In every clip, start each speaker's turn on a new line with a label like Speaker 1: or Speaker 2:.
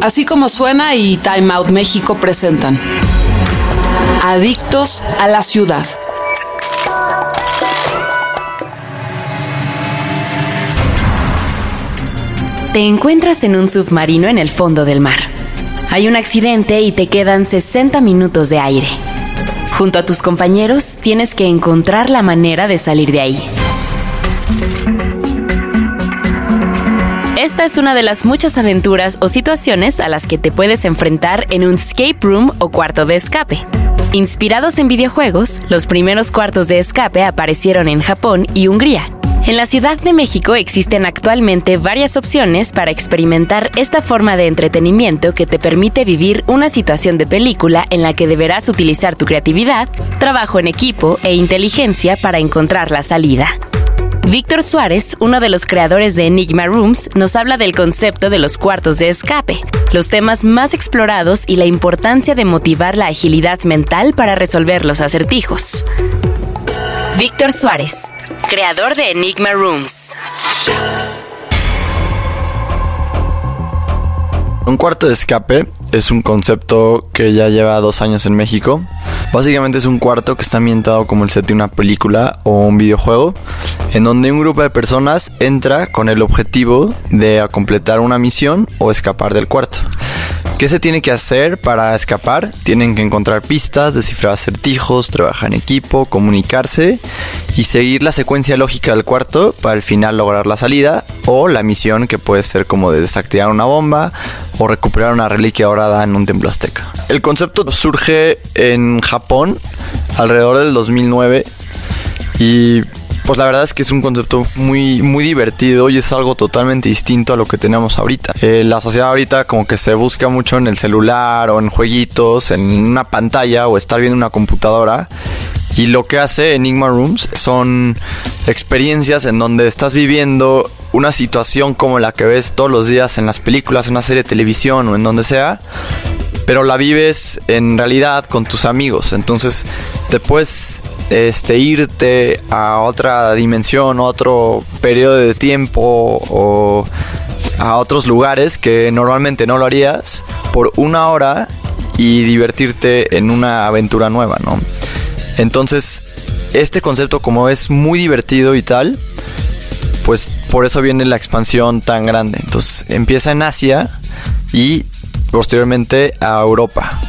Speaker 1: Así como suena y Time Out México presentan Adictos a la ciudad.
Speaker 2: Te encuentras en un submarino en el fondo del mar. Hay un accidente y te quedan 60 minutos de aire. Junto a tus compañeros tienes que encontrar la manera de salir de ahí. Esta es una de las muchas aventuras o situaciones a las que te puedes enfrentar en un escape room o cuarto de escape. Inspirados en videojuegos, los primeros cuartos de escape aparecieron en Japón y Hungría. En la Ciudad de México existen actualmente varias opciones para experimentar esta forma de entretenimiento que te permite vivir una situación de película en la que deberás utilizar tu creatividad, trabajo en equipo e inteligencia para encontrar la salida. Víctor Suárez, uno de los creadores de Enigma Rooms, nos habla del concepto de los cuartos de escape, los temas más explorados y la importancia de motivar la agilidad mental para resolver los acertijos. Víctor Suárez, creador de Enigma Rooms.
Speaker 3: Un cuarto de escape es un concepto que ya lleva dos años en México. Básicamente es un cuarto que está ambientado como el set de una película o un videojuego, en donde un grupo de personas entra con el objetivo de completar una misión o escapar del cuarto. ¿Qué se tiene que hacer para escapar? Tienen que encontrar pistas, descifrar acertijos, trabajar en equipo, comunicarse y seguir la secuencia lógica del cuarto para al final lograr la salida o la misión que puede ser como de desactivar una bomba o recuperar una reliquia dorada en un templo azteca. El concepto surge en Japón alrededor del 2009 y pues la verdad es que es un concepto muy, muy divertido y es algo totalmente distinto a lo que tenemos ahorita. Eh, la sociedad ahorita como que se busca mucho en el celular o en jueguitos, en una pantalla o estar viendo una computadora. Y lo que hace Enigma Rooms son experiencias en donde estás viviendo una situación como la que ves todos los días en las películas, en una serie de televisión o en donde sea, pero la vives en realidad con tus amigos. Entonces te puedes este, irte a otra dimensión, otro periodo de tiempo o a otros lugares que normalmente no lo harías por una hora y divertirte en una aventura nueva, ¿no? Entonces, este concepto como es muy divertido y tal, pues por eso viene la expansión tan grande. Entonces, empieza en Asia y posteriormente a Europa.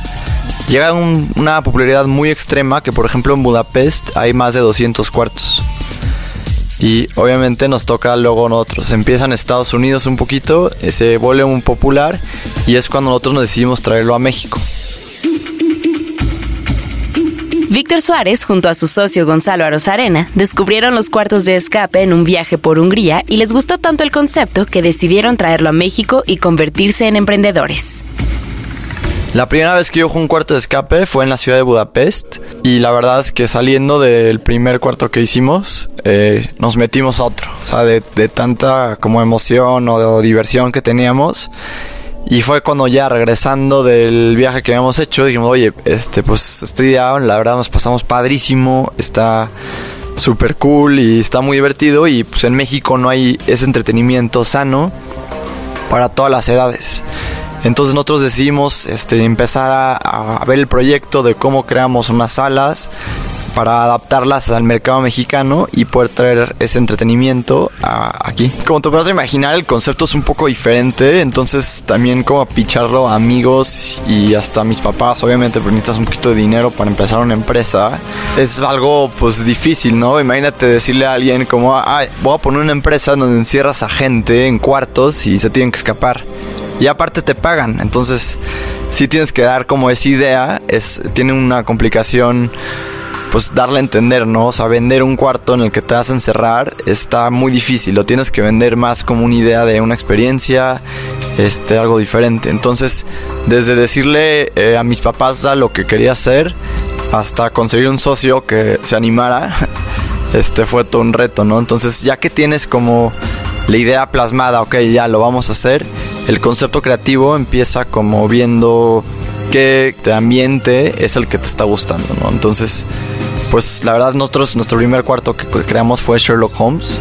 Speaker 3: Llega una popularidad muy extrema que por ejemplo en Budapest hay más de 200 cuartos. Y obviamente nos toca luego nosotros. Empieza en Estados Unidos un poquito, se vuelve muy popular y es cuando nosotros nos decidimos traerlo a México.
Speaker 2: Víctor Suárez, junto a su socio Gonzalo Arozarena, descubrieron los cuartos de escape en un viaje por Hungría y les gustó tanto el concepto que decidieron traerlo a México y convertirse en emprendedores.
Speaker 3: La primera vez que yo jugué un cuarto de escape fue en la ciudad de Budapest y la verdad es que saliendo del primer cuarto que hicimos eh, nos metimos a otro, o sea, de, tanta como emoción o diversión que teníamos y fue cuando ya regresando del viaje que habíamos hecho, dijimos, oye, este, pues este día la verdad nos pasamos padrísimo, está súper cool y está muy divertido y pues en México no hay ese entretenimiento sano para todas las edades. Entonces nosotros decidimos este, empezar a, a, ver el proyecto de cómo creamos unas salas para adaptarlas al mercado mexicano y poder traer ese entretenimiento aquí. Como te puedes imaginar, el concepto es un poco diferente, entonces también como picharlo a amigos y hasta a mis papás, obviamente, porque necesitas un poquito de dinero para empezar una empresa, es algo pues difícil, ¿no? Imagínate decirle a alguien como, ah, voy a poner una empresa donde encierras a gente en cuartos y se tienen que escapar. Y aparte te pagan, entonces si tienes que dar como esa idea, es, tiene una complicación pues darle a entender, ¿no? O sea, vender un cuarto en el que te vas a encerrar está muy difícil, lo tienes que vender más como una idea de una experiencia, este, algo diferente. Entonces, desde decirle eh, a mis papás a lo que quería hacer hasta conseguir un socio que se animara, este fue todo un reto, ¿no? Entonces, ya que tienes como la idea plasmada, ok, ya lo vamos a hacer, el concepto creativo empieza como viendo qué ambiente es el que te está gustando, ¿no? Entonces, pues la verdad nosotros, nuestro primer cuarto que creamos fue Sherlock Holmes.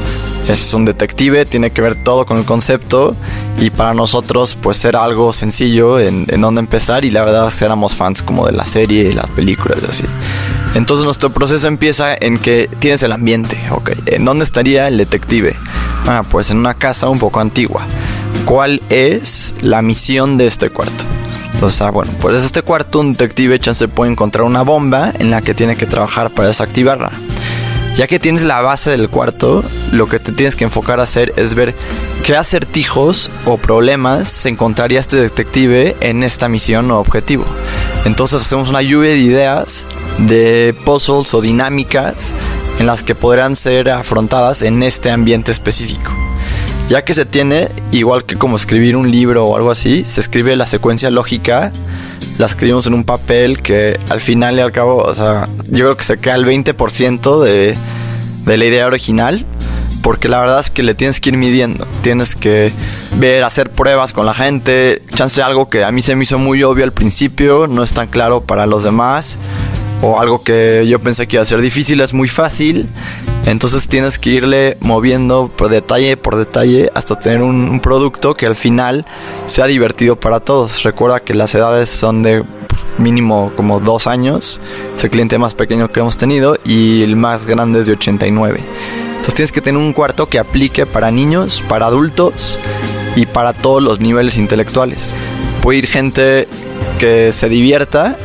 Speaker 3: es un detective, tiene que ver todo con el concepto y para nosotros pues era algo sencillo en, en dónde empezar y la verdad que éramos fans como de la serie y las películas y así. Entonces nuestro proceso empieza en que tienes el ambiente, ok. ¿En dónde estaría el detective? Ah, pues en una casa un poco antigua. ¿Cuál es la misión de este cuarto? O sea, bueno, pues este cuarto un detective chance puede encontrar una bomba en la que tiene que trabajar para desactivarla. Ya que tienes la base del cuarto, lo que te tienes que enfocar a hacer es ver qué acertijos o problemas se encontraría este detective en esta misión o objetivo. Entonces hacemos una lluvia de ideas, de puzzles o dinámicas en las que podrán ser afrontadas en este ambiente específico. Ya que se tiene, igual que como escribir un libro o algo así, se escribe la secuencia lógica, la escribimos en un papel que al final y al cabo, o sea, yo creo que se queda el 20% de, de la idea original porque la verdad es que le tienes que ir midiendo, tienes que ver, hacer pruebas con la gente, chance algo que a mí se me hizo muy obvio al principio, no es tan claro para los demás, o algo que yo pensé que iba a ser difícil es muy fácil. Entonces tienes que irle moviendo por detalle por detalle hasta tener un, producto que al final sea divertido para todos. Recuerda que las edades son de mínimo como dos años. Es el cliente más pequeño que hemos tenido y el más grande es de 89. Entonces tienes que tener un cuarto que aplique para niños, para adultos y para todos los niveles intelectuales. Puede ir gente que se divierta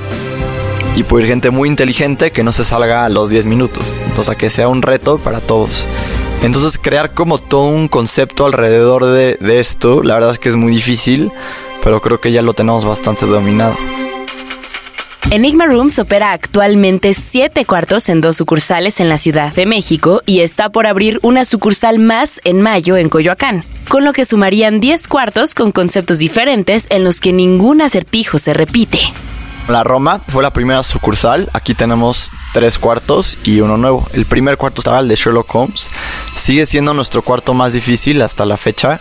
Speaker 3: y ir gente muy inteligente que no se salga a los 10 minutos. Entonces, a que sea un reto para todos. Entonces, crear como todo un concepto alrededor de, de, esto, la verdad es que es muy difícil, pero creo que ya lo tenemos bastante dominado.
Speaker 2: Enigma Rooms opera actualmente 7 cuartos en dos sucursales en la Ciudad de México y está por abrir una sucursal más en mayo en Coyoacán, con lo que sumarían 10 cuartos con conceptos diferentes en los que ningún acertijo se repite.
Speaker 3: La Roma fue la primera sucursal. Aquí tenemos tres cuartos y uno nuevo. El primer cuarto estaba el de Sherlock Holmes. Sigue siendo nuestro cuarto más difícil hasta la fecha.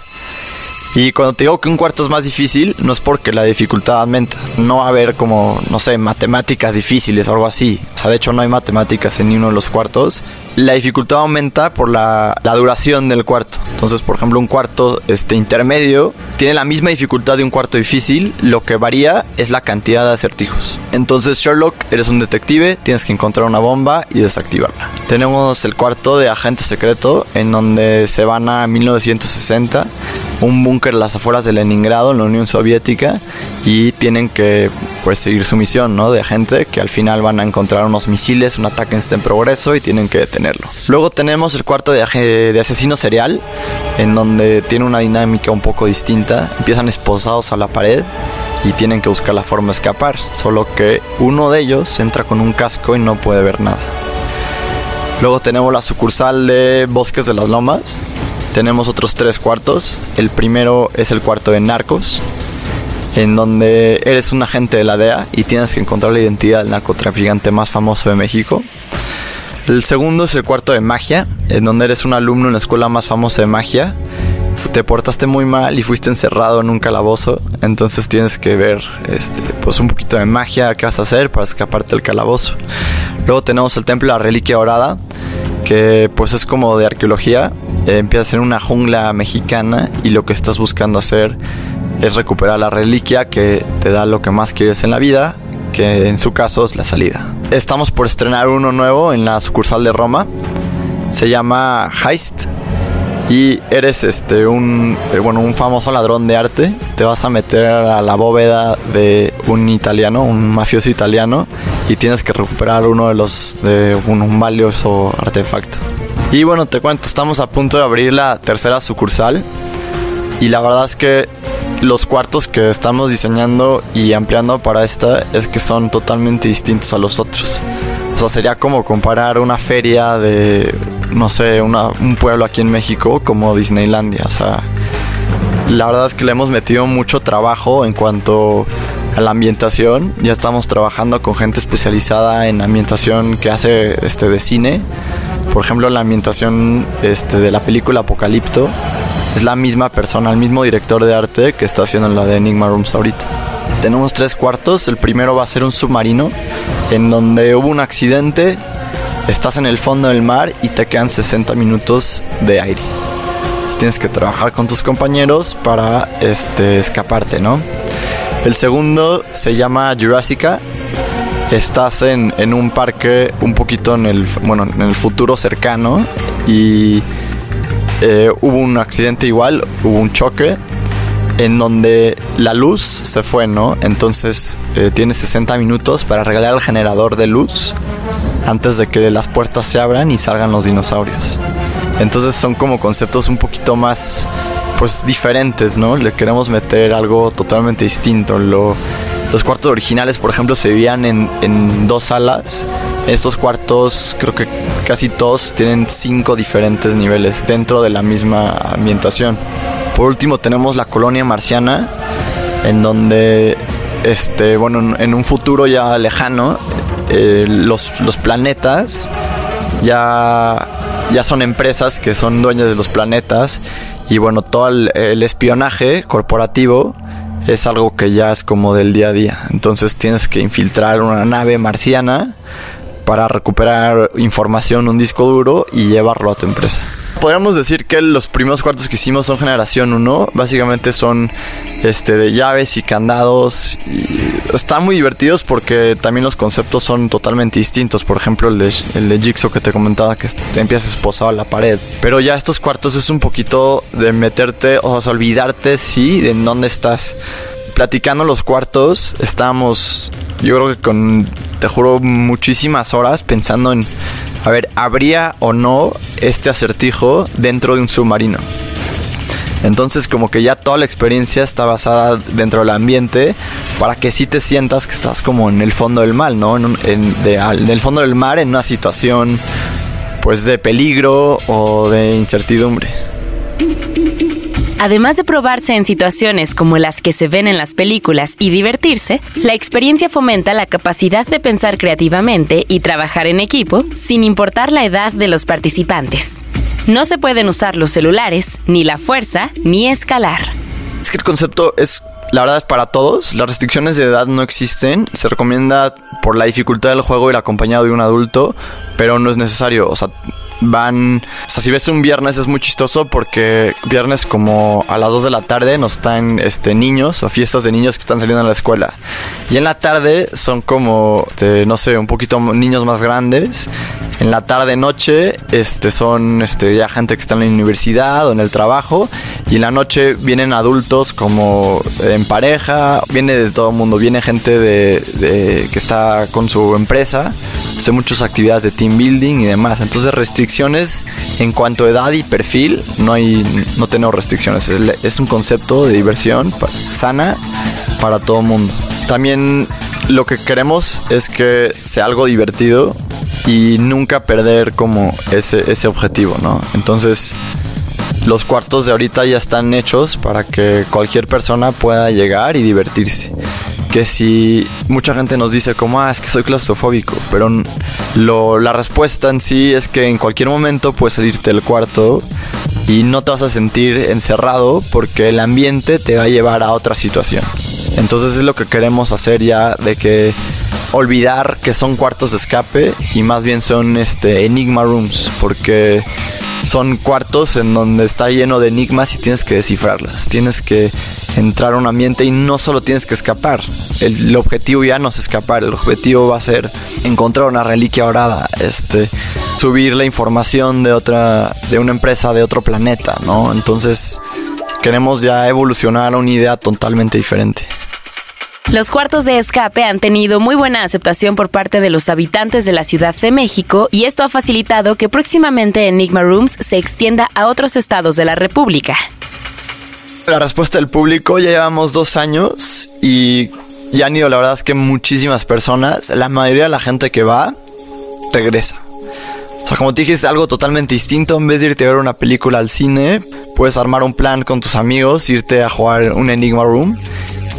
Speaker 3: Y cuando te digo que un cuarto es más difícil, no es porque la dificultad aumenta. No va a haber como, no sé, matemáticas difíciles o algo así. O sea, de hecho no hay matemáticas en ninguno de los cuartos. La dificultad aumenta por la, la duración del cuarto. Entonces, por ejemplo, un cuarto este, intermedio tiene la misma dificultad de un cuarto difícil. Lo que varía es la cantidad de acertijos. Entonces, Sherlock, eres un detective, tienes que encontrar una bomba y desactivarla. Tenemos el cuarto de agente secreto, en donde se van a 1960, un búnker en las afueras de Leningrado, en la Unión Soviética, y tienen que pues seguir su misión, ¿no? De agente, que al final van a encontrar unos misiles, un ataque está en progreso y tienen que Luego tenemos el cuarto de, de asesino serial, en donde tiene una dinámica un poco distinta. Empiezan esposados a la pared y tienen que buscar la forma de escapar, solo que uno de ellos entra con un casco y no puede ver nada. Luego tenemos la sucursal de Bosques de las Lomas. Tenemos otros tres cuartos. El primero es el cuarto de Narcos, en donde eres un agente de la DEA y tienes que encontrar la identidad del narcotraficante más famoso de México. El segundo es el cuarto de magia, en donde eres un alumno en la escuela más famosa de magia. Te portaste muy mal y fuiste encerrado en un calabozo, entonces tienes que ver este, pues un poquito de magia, qué vas a hacer para escaparte del calabozo. Luego tenemos el templo de la reliquia dorada, que pues es como de arqueología. Eh, empieza a ser una jungla mexicana y lo que estás buscando hacer es recuperar la reliquia que te da lo que más quieres en la vida, que en su caso es la salida. Estamos por estrenar uno nuevo en la sucursal de Roma. Se llama Heist. Y eres este un bueno, un famoso ladrón de arte. Te vas a meter a la bóveda de un italiano, un mafioso italiano, y tienes que recuperar uno de los de un, un valioso artefacto. Y bueno, te cuento, estamos a punto de abrir la tercera sucursal. Y la verdad es que los cuartos que estamos diseñando y ampliando para esta es que son totalmente distintos a los otros. O sea, sería como comparar una feria de, no sé, un pueblo aquí en México como Disneylandia. O sea, la verdad es que le hemos metido mucho trabajo en cuanto a la ambientación. Ya estamos trabajando con gente especializada en ambientación que hace este de cine. Por ejemplo, la ambientación este, de la película Apocalipto es la misma persona, el mismo director de arte que está haciendo la de Enigma Rooms ahorita. Tenemos tres cuartos. El primero va a ser un submarino en donde hubo un accidente, estás en el fondo del mar y te quedan 60 minutos de aire. tienes que trabajar con tus compañeros para este, escaparte, ¿no? El segundo se llama Jurassica. Estás en, en un parque un poquito en el, bueno, en el futuro cercano y eh, hubo un accidente igual, hubo un choque en donde la luz se fue, ¿no? Entonces eh, tienes 60 minutos para regalar el generador de luz antes de que las puertas se abran y salgan los dinosaurios. Entonces son como conceptos un poquito más, pues diferentes, ¿no? Le queremos meter algo totalmente distinto. los cuartos originales, por ejemplo, se vivían en, en dos salas. Estos cuartos, creo que casi todos tienen cinco diferentes niveles dentro de la misma ambientación. Por último, tenemos la colonia marciana, en donde, este, bueno, en un futuro ya lejano, eh, los, los planetas ya ya son empresas que son dueñas de los planetas y bueno, todo el, espionaje corporativo es algo que ya es como del día a día. Entonces tienes que infiltrar una nave marciana para recuperar información, un disco duro y llevarlo a tu empresa podríamos decir que los primeros cuartos que hicimos son generación 1. Básicamente son este, de llaves y candados. Y están muy divertidos porque también los conceptos son totalmente distintos. Por ejemplo, el de, el Jigsaw que te comentaba que te empiezas esposado a la pared. Pero ya estos cuartos es un poquito de meterte, o sea, olvidarte, sí, de dónde estás. Platicando los cuartos, estábamos, yo creo que con, te juro, muchísimas horas pensando en a ver, ¿habría o no este acertijo dentro de un submarino? Entonces como que ya toda la experiencia está basada dentro del ambiente para que sí te sientas que estás como en el fondo del mar, ¿no? En, en el fondo del mar en una situación pues de peligro o de incertidumbre.
Speaker 2: Además de probarse en situaciones como las que se ven en las películas y divertirse, la experiencia fomenta la capacidad de pensar creativamente y trabajar en equipo sin importar la edad de los participantes. No se pueden usar los celulares, ni la fuerza, ni escalar.
Speaker 3: Es que el concepto es la verdad es para todos. Las restricciones de edad no existen. Se recomienda por la dificultad del juego ir acompañado de un adulto, pero no es necesario. O sea, van. O sea, si ves un viernes es muy chistoso porque viernes, como a las 2 de la tarde, nos están este, niños o fiestas de niños que están saliendo a la escuela. Y en la tarde son como, este, no sé, un poquito niños más grandes. En la tarde, noche, este, son este, ya gente que está en la universidad o en el trabajo. Y en la noche vienen adultos como en pareja, viene de todo el mundo, viene gente de, de, que está con su empresa, hace muchas actividades de team building y demás. Entonces restricciones en cuanto a edad y perfil, no hay, no tenemos restricciones. Es, un concepto de diversión sana para todo mundo. También lo que queremos es que sea algo divertido y nunca perder como ese, ese objetivo, ¿no? Entonces, los cuartos de ahorita ya están hechos para que cualquier persona pueda llegar y divertirse. Que si mucha gente nos dice como, ah, es que soy claustrofóbico, pero lo, la respuesta en sí es que en cualquier momento puedes salirte del cuarto y no te vas a sentir encerrado porque el ambiente te va a llevar a otra situación. Entonces es lo que queremos hacer ya de que olvidar que son cuartos de escape y más bien son este enigma rooms porque son cuartos en donde está lleno de enigmas y tienes que descifrarlas. Tienes que entrar a un ambiente y no solo tienes que escapar. El, objetivo ya no es escapar, el objetivo va a ser encontrar una reliquia orada, este, subir la información de otra, de una empresa de otro planeta, ¿no? Entonces queremos ya evolucionar a una idea totalmente diferente.
Speaker 2: Los cuartos de escape han tenido muy buena aceptación por parte de los habitantes de la Ciudad de México y esto ha facilitado que próximamente Enigma Rooms se extienda a otros estados de la República.
Speaker 3: La respuesta del público, ya llevamos dos años y ya han ido, la verdad es que muchísimas personas, la mayoría de la gente que va, regresa. O sea, como te dije, es algo totalmente distinto. En vez de irte a ver una película al cine, puedes armar un plan con tus amigos, irte a jugar un Enigma Room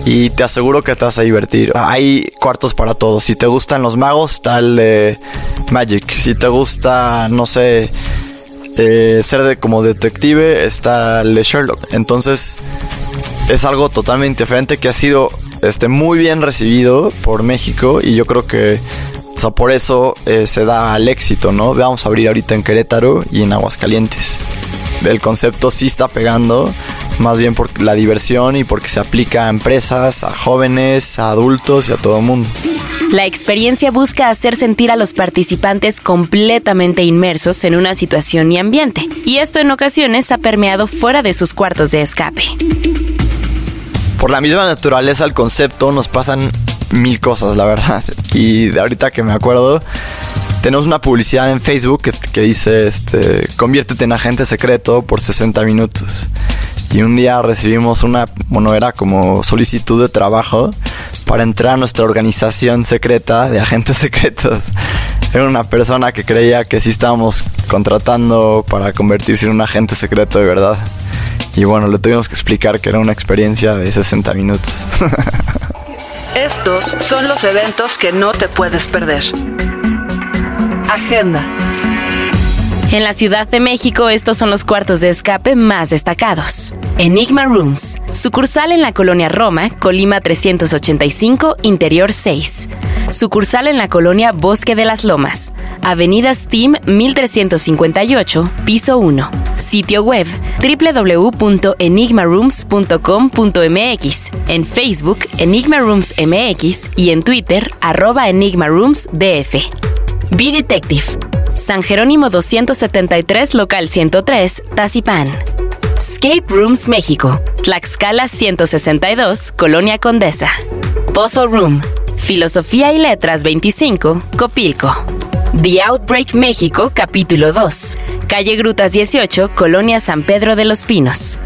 Speaker 3: y te aseguro que te vas a divertir. Hay cuartos para todos. Si te gustan los magos, tal de Magic. Si te gusta, no sé, eh, ser de, como detective, está el de Sherlock. Entonces, es algo totalmente diferente que ha sido este, muy bien recibido por México y yo creo que por eso eh, se da al éxito, ¿no? Vamos a abrir ahorita en Querétaro y en Aguascalientes. El concepto sí está pegando, más bien por la diversión y porque se aplica a empresas, a jóvenes, a adultos y a todo el mundo.
Speaker 2: La experiencia busca hacer sentir a los participantes completamente inmersos en una situación y ambiente, y esto en ocasiones ha permeado fuera de sus cuartos de escape.
Speaker 3: Por la misma naturaleza del concepto nos pasan mil cosas, la verdad. Y de ahorita que me acuerdo, tenemos una publicidad en Facebook que, dice, este, conviértete en agente secreto por 60 minutos. Y un día recibimos una, bueno, era como solicitud de trabajo para entrar a nuestra organización secreta de agentes secretos. Era una persona que creía que sí estábamos contratando para convertirse en un agente secreto de verdad. Y bueno, le tuvimos que explicar que era una experiencia de 60 minutos.
Speaker 1: Estos son los eventos que no te puedes perder. Agenda.
Speaker 2: En la Ciudad de México, estos son los cuartos de escape más destacados. Enigma Rooms, sucursal en la colonia Roma, Colima 385, Interior 6. Sucursal en la colonia Bosque de las Lomas, Avenida Steam 1358, piso 1. Sitio web www.enigmarooms.com.mx. En Facebook, Enigma Rooms MX y en Twitter, arroba Enigma Rooms DF. Be Detective. San Jerónimo 273, local 103, Tazipán. Escape Rooms México, Tlaxcala 162, Colonia Condesa. Pozo Room, Filosofía y Letras 25, Copilco. The Outbreak México, capítulo 2, Calle Grutas 18, Colonia San Pedro de los Pinos.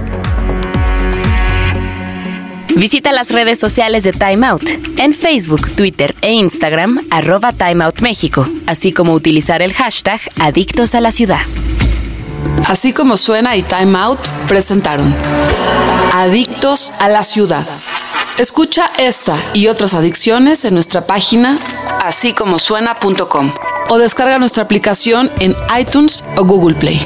Speaker 2: Visita las redes sociales de Time Out en Facebook, Twitter e Instagram, arroba Time México, así como utilizar el hashtag Adictos a la Ciudad.
Speaker 1: Así como suena y Time Out presentaron Adictos a la Ciudad. Escucha esta y otras adicciones en nuestra página así como suena.com o descarga nuestra aplicación en iTunes o Google Play.